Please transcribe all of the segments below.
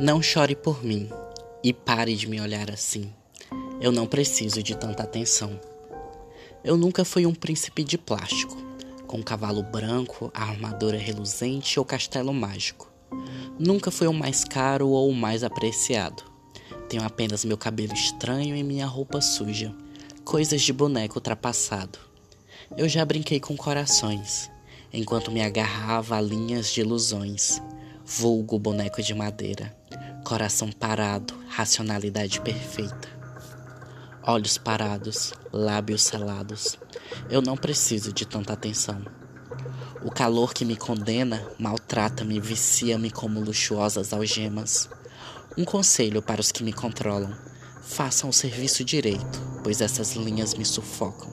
Não chore por mim e pare de me olhar assim. Eu não preciso de tanta atenção. Eu nunca fui um príncipe de plástico, com um cavalo branco, armadura reluzente ou castelo mágico. Nunca fui o mais caro ou o mais apreciado. Tenho apenas meu cabelo estranho e minha roupa suja, coisas de boneco ultrapassado. Eu já brinquei com corações, enquanto me agarrava a linhas de ilusões vulgo boneco de madeira, coração parado, racionalidade perfeita. Olhos parados, lábios selados. Eu não preciso de tanta atenção. O calor que me condena maltrata-me, vicia-me como luxuosas algemas. Um conselho para os que me controlam: façam o serviço direito, pois essas linhas me sufocam.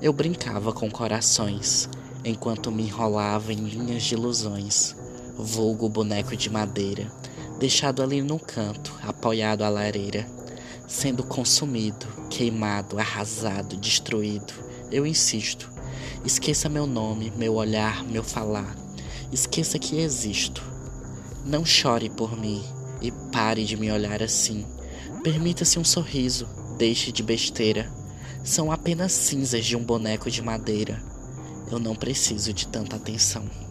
Eu brincava com corações, enquanto me enrolava em linhas de ilusões vulgo boneco de madeira, deixado ali no canto, apoiado à lareira, sendo consumido, queimado, arrasado, destruído. Eu insisto, esqueça meu nome, meu olhar, meu falar, esqueça que existo. Não chore por mim e pare de me olhar assim. Permita-se um sorriso, deixe de besteira. São apenas cinzas de um boneco de madeira. Eu não preciso de tanta atenção.